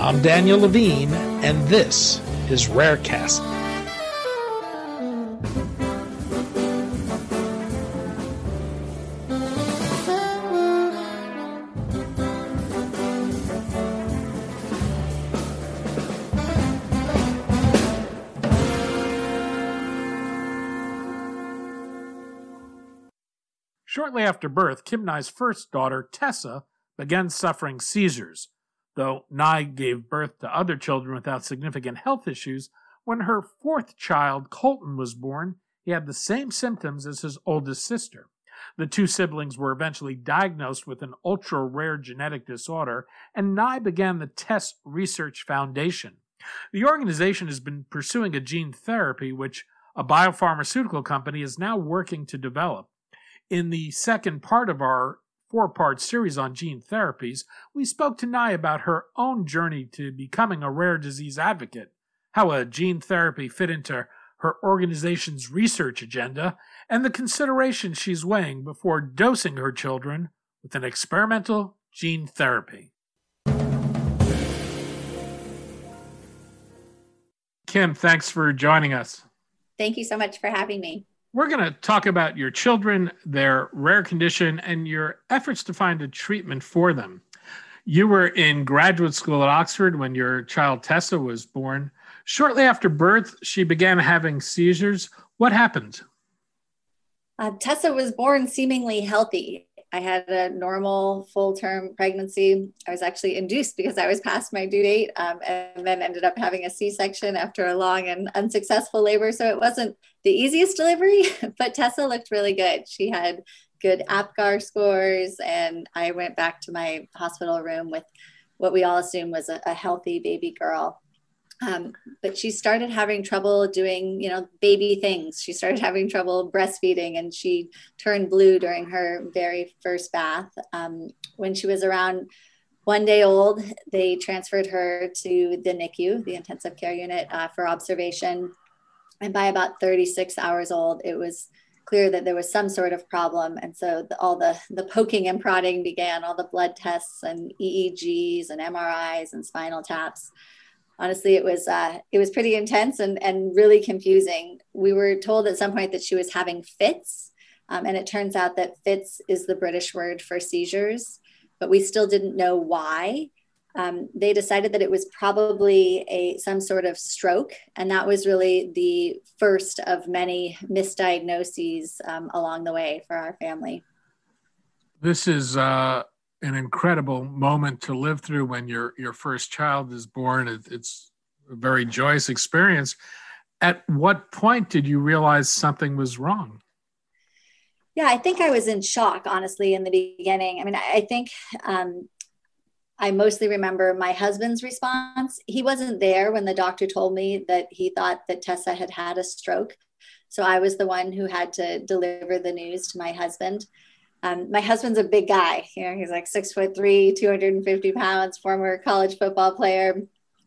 I'm Daniel Levine, and this is Rarecast. Shortly after birth, Kim Nye's first daughter, Tessa, began suffering seizures. Though Nye gave birth to other children without significant health issues, when her fourth child, Colton, was born, he had the same symptoms as his oldest sister. The two siblings were eventually diagnosed with an ultra rare genetic disorder, and Nye began the Tess Research Foundation. The organization has been pursuing a gene therapy which a biopharmaceutical company is now working to develop. In the second part of our four part series on gene therapies, we spoke to Nye about her own journey to becoming a rare disease advocate, how a gene therapy fit into her organization's research agenda, and the considerations she's weighing before dosing her children with an experimental gene therapy. Kim, thanks for joining us. Thank you so much for having me. We're going to talk about your children, their rare condition, and your efforts to find a treatment for them. You were in graduate school at Oxford when your child Tessa was born. Shortly after birth, she began having seizures. What happened? Uh, Tessa was born seemingly healthy. I had a normal full term pregnancy. I was actually induced because I was past my due date um, and then ended up having a C section after a long and unsuccessful labor. So it wasn't the easiest delivery, but Tessa looked really good. She had good APGAR scores, and I went back to my hospital room with what we all assumed was a, a healthy baby girl. Um, but she started having trouble doing, you know, baby things. She started having trouble breastfeeding, and she turned blue during her very first bath. Um, when she was around one day old, they transferred her to the NICU, the intensive care unit, uh, for observation. And by about 36 hours old, it was clear that there was some sort of problem. And so the, all the, the poking and prodding began, all the blood tests and EEGs and MRIs and spinal taps honestly it was uh, it was pretty intense and and really confusing. We were told at some point that she was having fits um, and it turns out that fits is the british word for seizures but we still didn't know why. Um, they decided that it was probably a some sort of stroke and that was really the first of many misdiagnoses um, along the way for our family. This is uh, an incredible moment to live through when your your first child is born. It, it's a very joyous experience. At what point did you realize something was wrong? Yeah, I think I was in shock, honestly, in the beginning. I mean, I think um, I mostly remember my husband's response. He wasn't there when the doctor told me that he thought that Tessa had had a stroke. So I was the one who had to deliver the news to my husband. Um, my husband's a big guy. You know, he's like six foot three, 250 pounds, former college football player.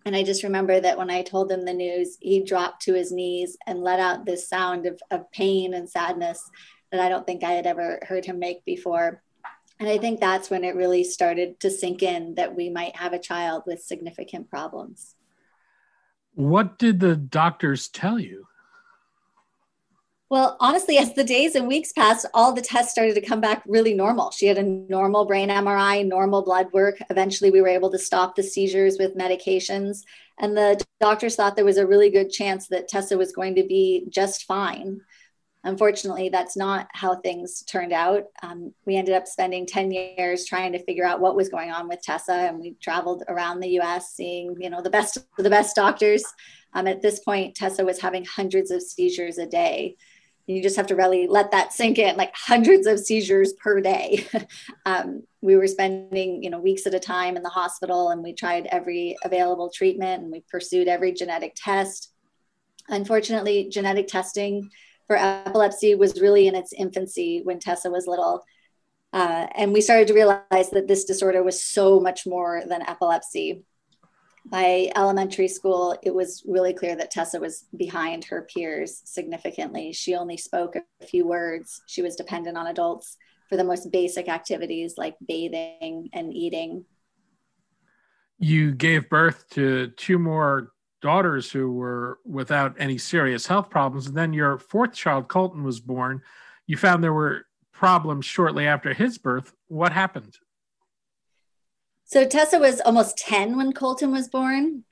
And I just remember that when I told him the news, he dropped to his knees and let out this sound of, of pain and sadness that I don't think I had ever heard him make before. And I think that's when it really started to sink in that we might have a child with significant problems. What did the doctors tell you? Well, honestly, as the days and weeks passed, all the tests started to come back really normal. She had a normal brain MRI, normal blood work. Eventually, we were able to stop the seizures with medications. And the doctors thought there was a really good chance that Tessa was going to be just fine. Unfortunately, that's not how things turned out. Um, we ended up spending 10 years trying to figure out what was going on with Tessa, and we traveled around the US seeing, you know, the best the best doctors. Um, at this point, Tessa was having hundreds of seizures a day you just have to really let that sink in like hundreds of seizures per day. Um, we were spending you know weeks at a time in the hospital and we tried every available treatment and we pursued every genetic test. Unfortunately genetic testing for epilepsy was really in its infancy when tessa was little. Uh, and we started to realize that this disorder was so much more than epilepsy by elementary school, it was really clear that Tessa was behind her peers significantly. She only spoke a few words. She was dependent on adults for the most basic activities like bathing and eating. You gave birth to two more daughters who were without any serious health problems. And then your fourth child, Colton, was born. You found there were problems shortly after his birth. What happened? So Tessa was almost 10 when Colton was born.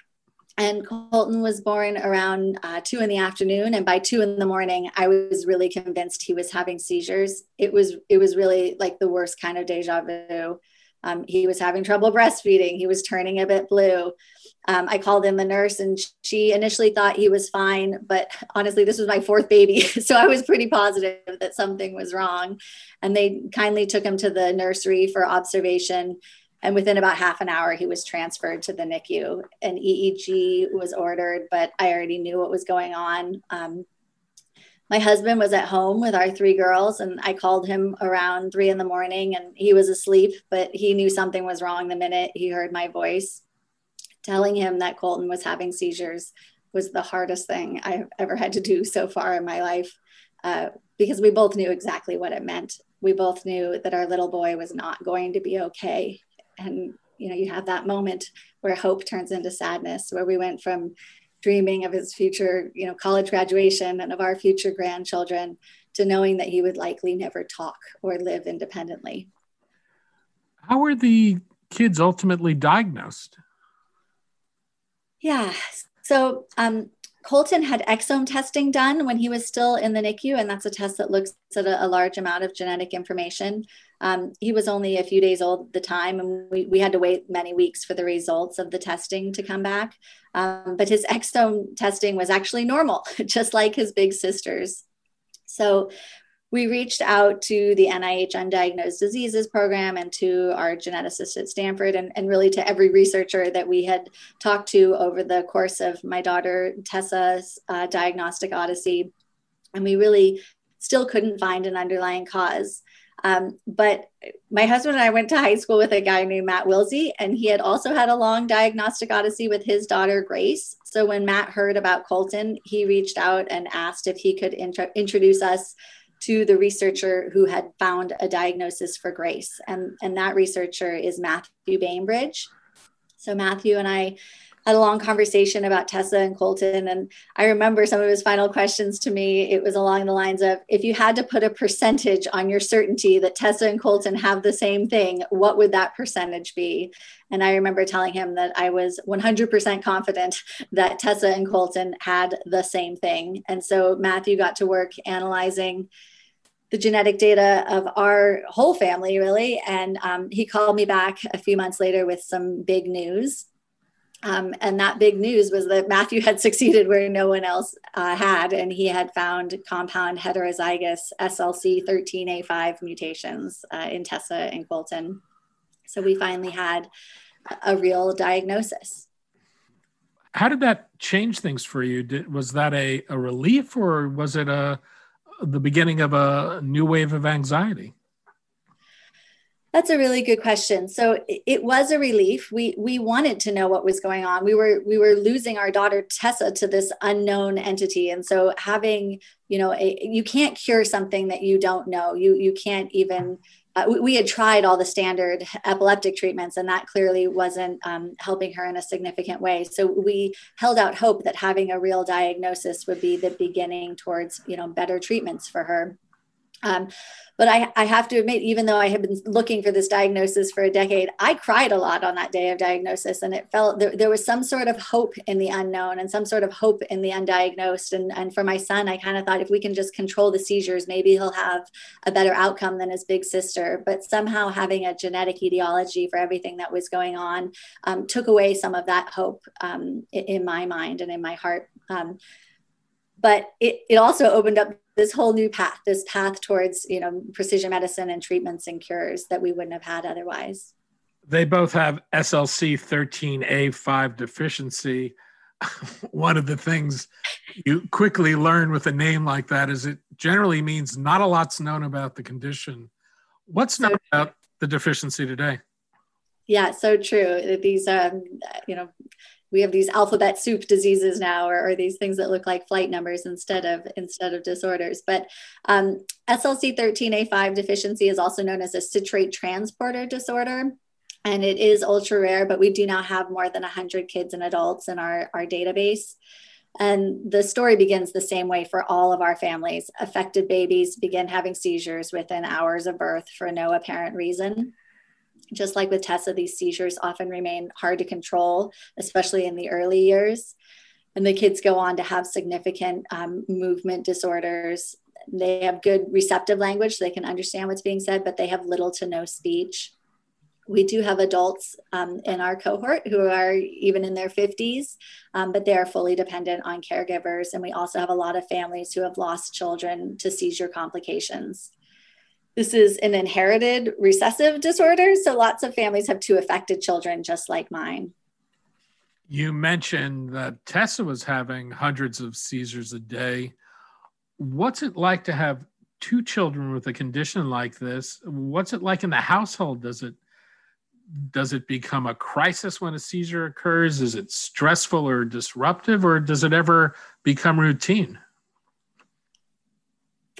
And Colton was born around uh, two in the afternoon, and by two in the morning, I was really convinced he was having seizures. It was it was really like the worst kind of deja vu. Um, he was having trouble breastfeeding. He was turning a bit blue. Um, I called in the nurse, and she initially thought he was fine, but honestly, this was my fourth baby, so I was pretty positive that something was wrong. And they kindly took him to the nursery for observation and within about half an hour, he was transferred to the NICU. An EEG was ordered, but I already knew what was going on. Um, my husband was at home with our three girls, and I called him around three in the morning, and he was asleep, but he knew something was wrong the minute he heard my voice. Telling him that Colton was having seizures was the hardest thing I've ever had to do so far in my life uh, because we both knew exactly what it meant. We both knew that our little boy was not going to be okay and you know you have that moment where hope turns into sadness where we went from dreaming of his future you know college graduation and of our future grandchildren to knowing that he would likely never talk or live independently. How were the kids ultimately diagnosed? Yeah. So um, Colton had exome testing done when he was still in the NICU, and that's a test that looks at a, a large amount of genetic information. Um, he was only a few days old at the time, and we, we had to wait many weeks for the results of the testing to come back. Um, but his exome testing was actually normal, just like his big sister's. So we reached out to the NIH Undiagnosed Diseases Program and to our geneticist at Stanford, and, and really to every researcher that we had talked to over the course of my daughter Tessa's uh, diagnostic odyssey. And we really still couldn't find an underlying cause. Um, but my husband and I went to high school with a guy named Matt Wilsey, and he had also had a long diagnostic odyssey with his daughter, Grace. So when Matt heard about Colton, he reached out and asked if he could intro- introduce us to the researcher who had found a diagnosis for Grace. And, and that researcher is Matthew Bainbridge. So Matthew and I had a long conversation about Tessa and Colton. And I remember some of his final questions to me. It was along the lines of if you had to put a percentage on your certainty that Tessa and Colton have the same thing, what would that percentage be? And I remember telling him that I was 100% confident that Tessa and Colton had the same thing. And so Matthew got to work analyzing the genetic data of our whole family, really. And um, he called me back a few months later with some big news. Um, and that big news was that Matthew had succeeded where no one else uh, had, and he had found compound heterozygous SLC 13A5 mutations uh, in Tessa and Colton. So we finally had a real diagnosis. How did that change things for you? Did, was that a, a relief or was it a the beginning of a new wave of anxiety? That's a really good question. So it was a relief. We we wanted to know what was going on. We were we were losing our daughter Tessa to this unknown entity, and so having you know a, you can't cure something that you don't know. You you can't even uh, we, we, had tried all the standard epileptic treatments and that clearly wasn't um, helping her in a significant way so we held out hope that having a real diagnosis would be the beginning towards you know better treatments for her um, but I, I have to admit, even though I had been looking for this diagnosis for a decade, I cried a lot on that day of diagnosis. And it felt there, there was some sort of hope in the unknown and some sort of hope in the undiagnosed. And, and for my son, I kind of thought if we can just control the seizures, maybe he'll have a better outcome than his big sister. But somehow having a genetic etiology for everything that was going on um, took away some of that hope um, in, my mind and in my heart. Um, but it, it also opened up this whole new path, this path towards, you know, precision medicine and treatments and cures that we wouldn't have had otherwise. They both have SLC 13A5 deficiency. One of the things you quickly learn with a name like that is it generally means not a lot's known about the condition. What's known about the deficiency today? Yeah, so true. These, um, you know, we have these alphabet soup diseases now, or, or, these things that look like flight numbers instead of instead of disorders. But um, SLC13A5 deficiency is also known as a citrate transporter disorder, and it is ultra rare. But we do now have more than 100 kids and adults in our our database. And the story begins the same way for all of our families. Affected babies begin having seizures within hours of birth for no apparent reason just like with Tessa, these seizures often remain hard to control, especially in the early years. And the kids go on to have significant um, movement disorders. They have good receptive language, so they can understand what's being said, but they have little to no speech. We do have adults um, in our cohort who are even in their 50s, um, but they are fully dependent on caregivers. And we also have a lot of families who have lost children to seizure complications. This is an inherited recessive disorder. So lots of families have two affected children, just like mine. You mentioned that Tessa was having hundreds of seizures a day. What's it like to have two children with a condition like this? What's it like in the household? Does it does it become a crisis when a seizure occurs? Is it stressful or disruptive, or does it ever become routine?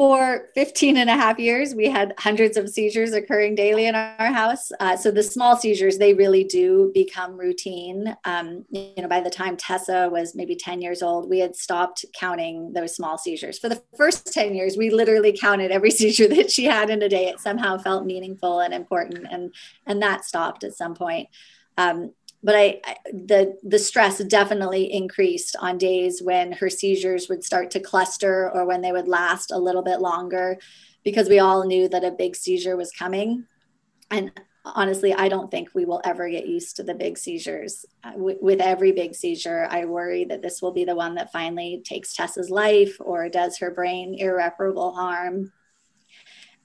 For 15 and a half years, we had hundreds of seizures occurring daily in our house. Uh, so the small seizures, they really do become routine. Um, you know, by the time Tessa was maybe 10 years old, we had stopped counting those small seizures. For the first 10 years, we literally counted every seizure that she had in a day. It somehow felt meaningful and important, and and that stopped at some point. Um, but I, I, the the stress definitely increased on days when her seizures would start to cluster or when they would last a little bit longer because we all knew that a big seizure was coming. And honestly i don't think we will ever get used to the big seizures. Uh, w- with every big seizure i worry that this will be the one that finally takes tessa's life or does her brain irreparable harm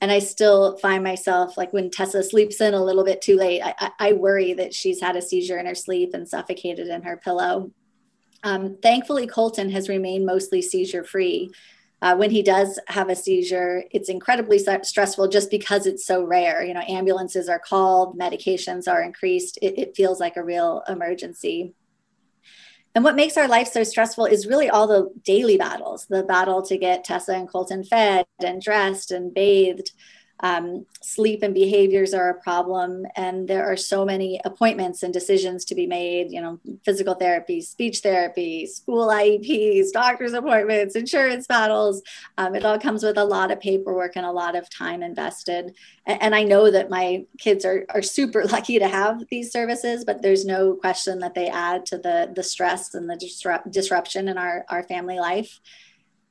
and I still find myself like when Tessa sleeps in a little bit too late, I, I worry that she's had a seizure in her sleep and suffocated in her pillow. Um, thankfully, Colton has remained mostly seizure free. Uh, when he does have a seizure, it's incredibly stressful just because it's so rare. You know, ambulances are called, medications are increased. It, it feels like a real emergency. And what makes our life so stressful is really all the daily battles the battle to get Tessa and Colton fed and dressed and bathed, um, sleep and behaviors are a problem and there are so many appointments and decisions to be made you know physical therapy speech therapy school ieps doctor's appointments insurance battles. Um, it all comes with a lot of paperwork and a lot of time invested. And, and i know that my kids are, are super lucky to have these services but there's no question that they add to the the stress and the disrupt, disruption in our, our family life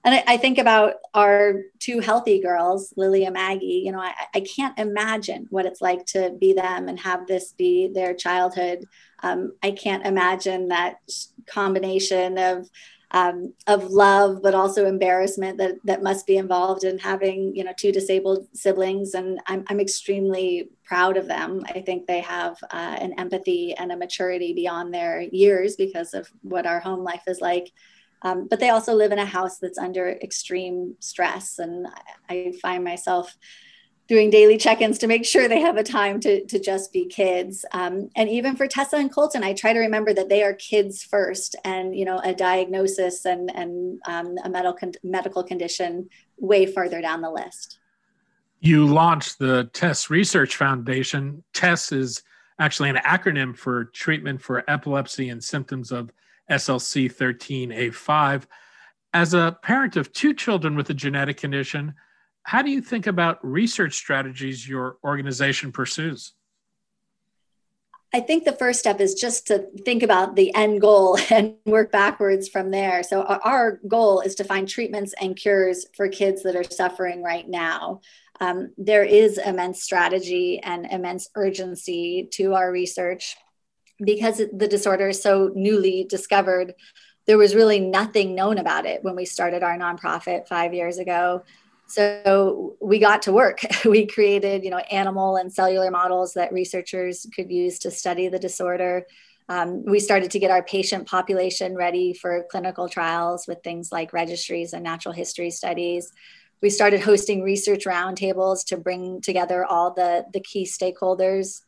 and I, I, think about our two healthy girls, Lily and Maggie. You know, I, I, can't imagine what it's like to be them and have this be their childhood. Um, I can't imagine that combination of um, of love, but also embarrassment that that must be involved in having you know two disabled siblings. And I'm I'm extremely proud of them. I think they have uh, an empathy and a maturity beyond their years because of what our home life is like. Um, but they also live in a house that's under extreme stress. And I find myself doing daily check-ins to make sure they have a time to, to just be kids um, and even for tessa and colton i try to remember that they are kids first and you know a diagnosis and, and um, a medical, medical condition way further down the list you launched the tess research foundation tess is actually an acronym for treatment for epilepsy and symptoms of SLC 13A5. As a parent of two children with a genetic condition, how do you think about research strategies your organization pursues? I think the first step is just to think about the end goal and work backwards from there. So, our goal is to find treatments and cures for kids that are suffering right now. Um, there is immense strategy and immense urgency to our research because the disorder is so newly discovered there was really nothing known about it when we started our nonprofit five years ago. So we got to work. We created, you know, animal and cellular models that researchers could use to study the disorder. Um, we started to get our patient population ready for clinical trials with things like registries and natural history studies. We started hosting research roundtables to bring together all the, the key stakeholders.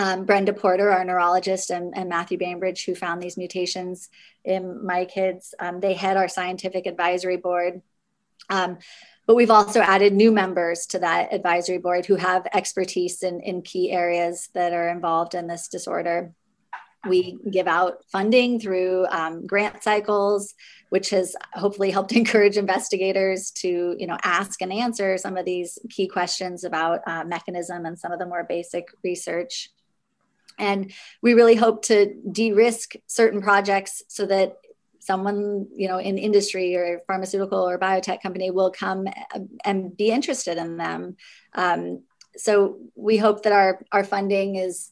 Um, Brenda Porter, our neurologist, and, and, Matthew Bainbridge, who found these mutations in my kids, um, they head our scientific advisory board. Um, but we've also added new members to that advisory board who have expertise in, in key areas that are involved in this disorder. We give out funding through um, grant cycles, which has hopefully helped encourage investigators to, you know, ask and answer some of these key questions about uh, mechanism and some of the more basic research. And we really hope to de-risk certain projects so that someone you know in industry or pharmaceutical or biotech company will come and be interested in them. Um, so we hope that our our funding is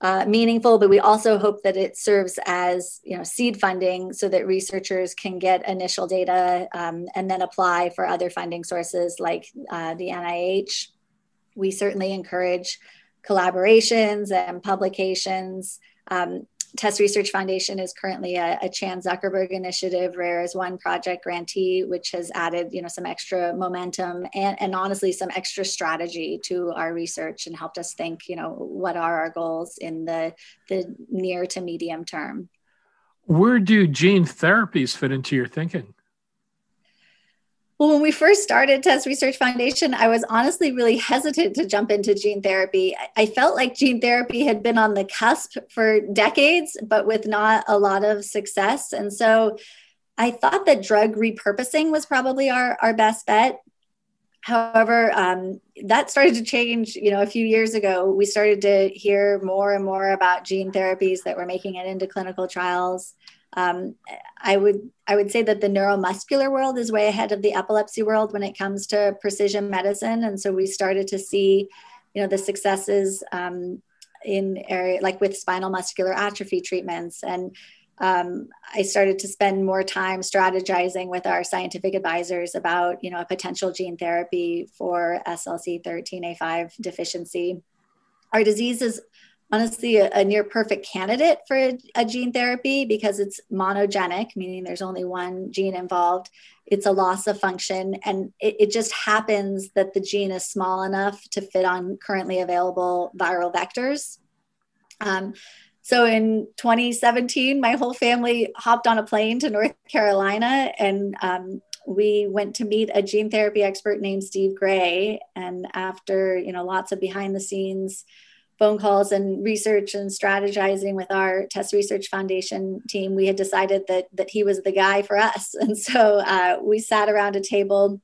uh, meaningful but we also hope that it serves as you know seed funding so that researchers can get initial data um, and then apply for other funding sources like uh, the nih we certainly encourage collaborations and publications um, Tess Research Foundation is currently a, a, Chan Zuckerberg Initiative Rare as One project grantee, which has added, you know, some extra momentum and, and honestly some extra strategy to our research and helped us think, you know, what are our goals in the the near to medium term. Where do gene therapies fit into your thinking? Well, when we first started Tess Research Foundation, I was honestly really hesitant to jump into gene therapy. I felt like gene therapy had been on the cusp for decades, but with not a lot of success. And so I thought that drug repurposing was probably our, our best bet. However, um, that started to change. You know, a few years ago, we started to hear more and more about gene therapies that were making it into clinical trials. Um, I would I would say that the neuromuscular world is way ahead of the epilepsy world when it comes to precision medicine, and so we started to see, you know, the successes um, in area like with spinal muscular atrophy treatments and. Um, I started to spend more time strategizing with our scientific advisors about, you know, a potential gene therapy for SLC13A5 deficiency. Our disease is honestly a, a, near perfect candidate for a, a, gene therapy because it's monogenic, meaning there's only one gene involved. It's a loss of function, and it, it just happens that the gene is small enough to fit on currently available viral vectors. Um, so in 2017, my whole family hopped on a plane to North Carolina and um, we went to meet a gene therapy expert named Steve Gray. And after, you know, lots of behind the scenes phone calls and research and strategizing with our Tess Research Foundation team, we had decided that that he was the guy for us. And so uh, we sat around a table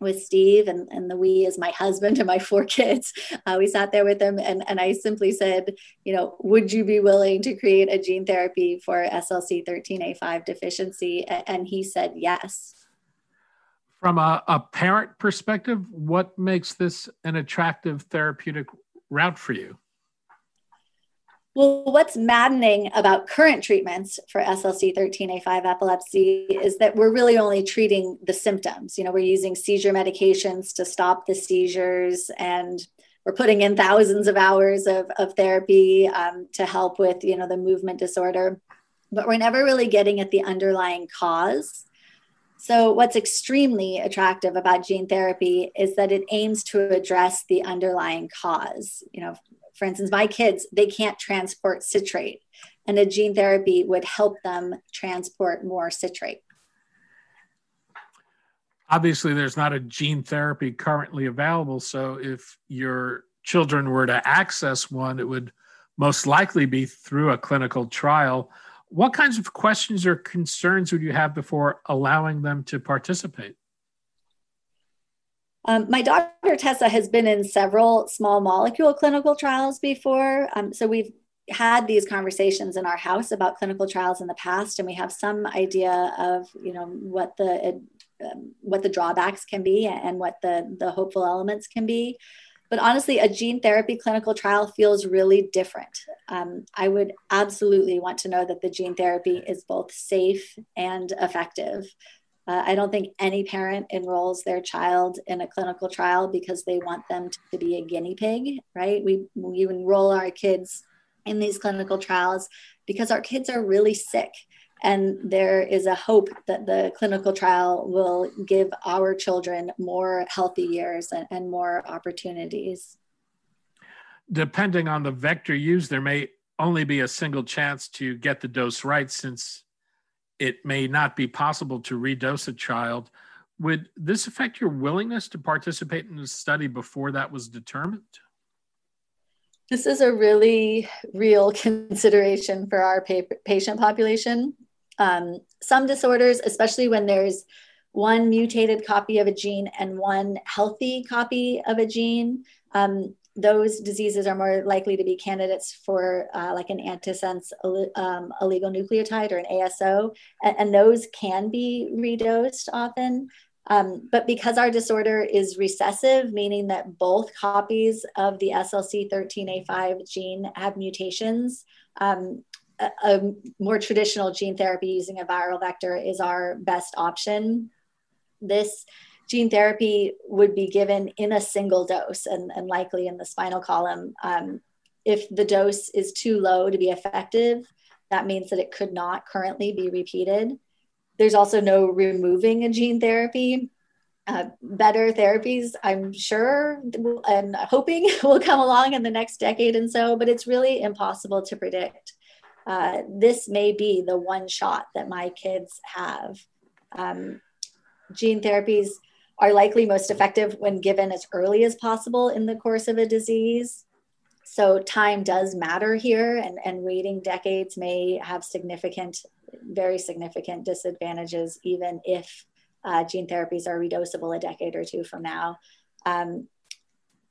with Steve, and, and the we is my husband and my four kids. Uh, we sat there with him, and, and I simply said, you know, would you be willing to create a gene therapy for SLC 13A5 deficiency? And he said yes. From a, a parent perspective, what makes this an attractive therapeutic route for you? Well, what's maddening about current treatments for SLC 13A5 epilepsy is that we're really only treating the symptoms. You know, we're using seizure medications to stop the seizures, and we're putting in thousands of hours of, of therapy um, to help with, you know, the movement disorder. But we're never really getting at the underlying cause. So, what's extremely attractive about gene therapy is that it aims to address the underlying cause. You know, for instance, my kids, they can't transport citrate, and a gene therapy would help them transport more citrate. Obviously, there's not a gene therapy currently available. So, if your children were to access one, it would most likely be through a clinical trial. What kinds of questions or concerns would you have before allowing them to participate? Um, my daughter Tessa has been in several small molecule clinical trials before. Um, so we've had these conversations in our house about clinical trials in the past, and we have some idea of you know what the um, what the drawbacks can be and what the the hopeful elements can be. but honestly, a gene therapy clinical trial feels really different. Um, I would absolutely want to know that the gene therapy is both safe and effective. Uh, I don't think any parent enrolls their child in a clinical trial because they want them to be a guinea pig, right? We, we enroll our kids in these clinical trials because our kids are really sick. And there is a hope that the clinical trial will give our children more healthy years and, and more opportunities. Depending on the vector used, there may only be a single chance to get the dose right since it may not be possible to redose a child. Would this affect your willingness to participate in the study before that was determined? This is a really real consideration for our patient population. Um, some disorders, especially when there's one mutated copy of a gene and one healthy copy of a gene, um, those diseases are more likely to be candidates for uh, like an antisense um, oligonucleotide or an ASO, and, and, those can be redosed often. Um, but because our disorder is recessive, meaning that both copies of the SLC13A5 gene have mutations, um, a, a, more traditional gene therapy using a viral vector is our best option. This gene therapy would be given in a single dose and, and likely in the spinal column. Um, if the dose is too low to be effective, that means that it could not currently be repeated. There's also no removing a gene therapy. Uh, better therapies, I'm sure and hoping will come along in the next decade and so, but it's really impossible to predict. Uh, this may be the one shot that my kids have. Um, gene therapies are likely most effective when given as early as possible in the course of a disease. So, time does matter here, and, and waiting decades may have significant very significant disadvantages, even if uh, gene therapies are redosable a decade or two from now. Um,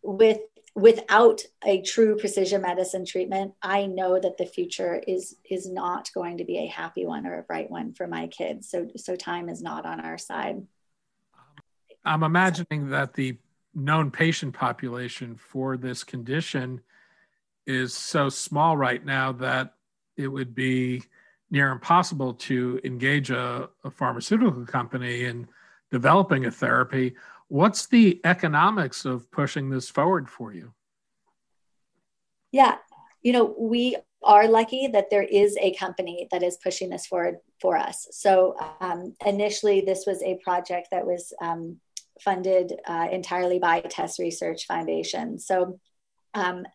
with without a true precision medicine treatment, I know that the future is is not going to be a happy one or a bright one for my kids. So so time is not on our side. I'm imagining that the known patient population for this condition is so small right now that it would be near impossible to engage a, a pharmaceutical company in developing a therapy. What's the economics of pushing this forward for you? Yeah, you know, we are lucky that there is a company that is pushing this forward for us. So um, initially, this was a project that was um, funded uh, entirely by Tess Research Foundation. So, um,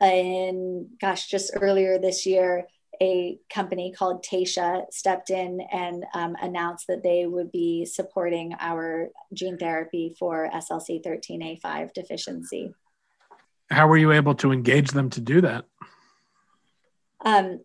in gosh, just earlier this year, a company called Taysha stepped in and um, announced that they would be supporting our gene therapy for SLC13A5 deficiency. How were you able to engage them to do that? Um,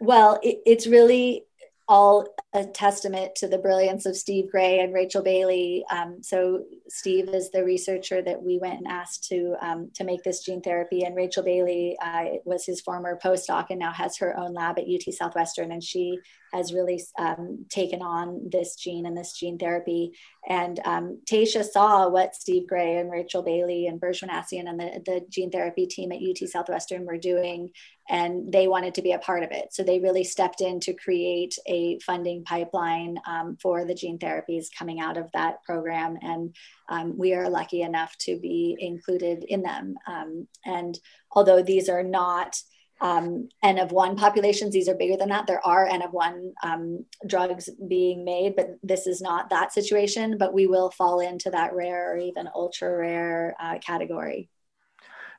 well, it, it's really all a testament to the brilliance of Steve Gray and Rachel Bailey. Um, so Steve is the researcher that we went and asked to um, to make this gene therapy, and Rachel Bailey uh, was his former postdoc and now has her own lab at UT Southwestern, and she has really um, taken on this gene and this gene therapy. And um, Taysha saw what Steve Gray and Rachel Bailey and Berge Minassian and the, the gene therapy team at UT Southwestern were doing, and they wanted to be a part of it. So they really stepped in to create a funding pipeline um, for the gene therapies coming out of that program. And um, we are lucky enough to be included in them. Um, and although these are not um, N of one populations. These are bigger than that. There are N of one um, drugs being made, but this is not that situation. But we will fall into that rare or even ultra rare uh, category.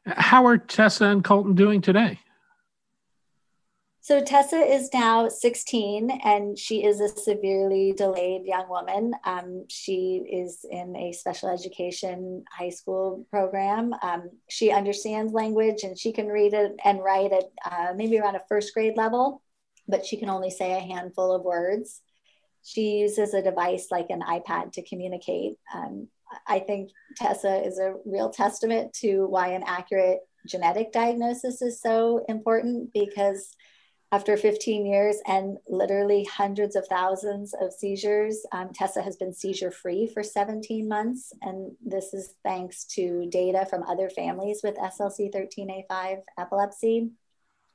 How are Tessa and Colton doing today? So Tessa is now 16 and she is a severely delayed young woman. Um, she is in a special education high school program. Um, she understands language and she can read it and write it uh, maybe around a first grade level, but she can only say a handful of words. She uses a device like an iPad to communicate. Um, I think Tessa is a real testament to why an accurate genetic diagnosis is so important because after 15 years and literally hundreds of thousands of seizures, um, Tessa has been seizure free for 17 months. And this is thanks to data from other families with SLC 13A5 epilepsy.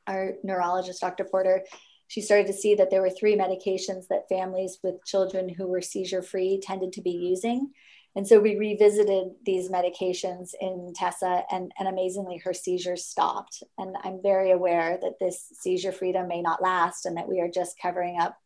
Our neurologist, Dr. Porter, she started to see that there were three medications that families with children who were seizure free tended to be using. And so we revisited these medications in Tessa, and, and amazingly, her seizures stopped. And I'm very aware that this seizure freedom may not last and that we are just covering up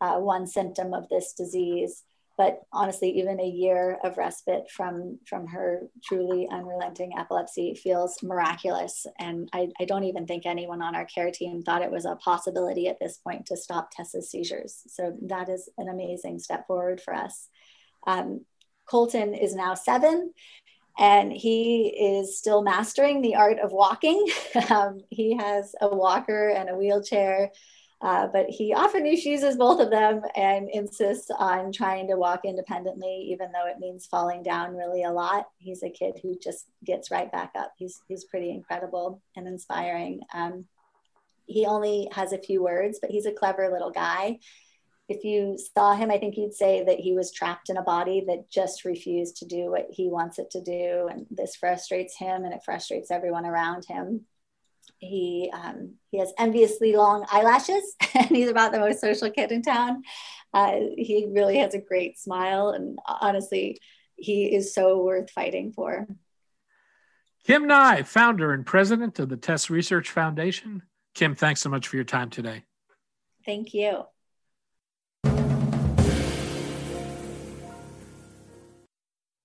uh, one symptom of this disease. But honestly, even a year of respite from, from her truly unrelenting epilepsy feels miraculous. And I, I don't even think anyone on our care team thought it was a possibility at this point to stop Tessa's seizures. So that is an amazing step forward for us. Um, Colton is now seven and he is still mastering the art of walking. um, he has a walker and a wheelchair, uh, but he often uses both of them and insists on trying to walk independently, even though it means falling down really a lot. He's a kid who just gets right back up. He's, he's pretty incredible and inspiring. Um, he only has a few words, but he's a clever little guy if you saw him, I think you'd say that he was trapped in a body that just refused to do what he wants it to do. And this frustrates him and it frustrates everyone around him. He, um, he has enviously long eyelashes and he's about the most social kid in town. Uh, he really has a great smile. And honestly, he is so worth fighting for. Kim Nye, founder and president of the Tess Research Foundation. Kim, thanks so much for your time today. Thank you.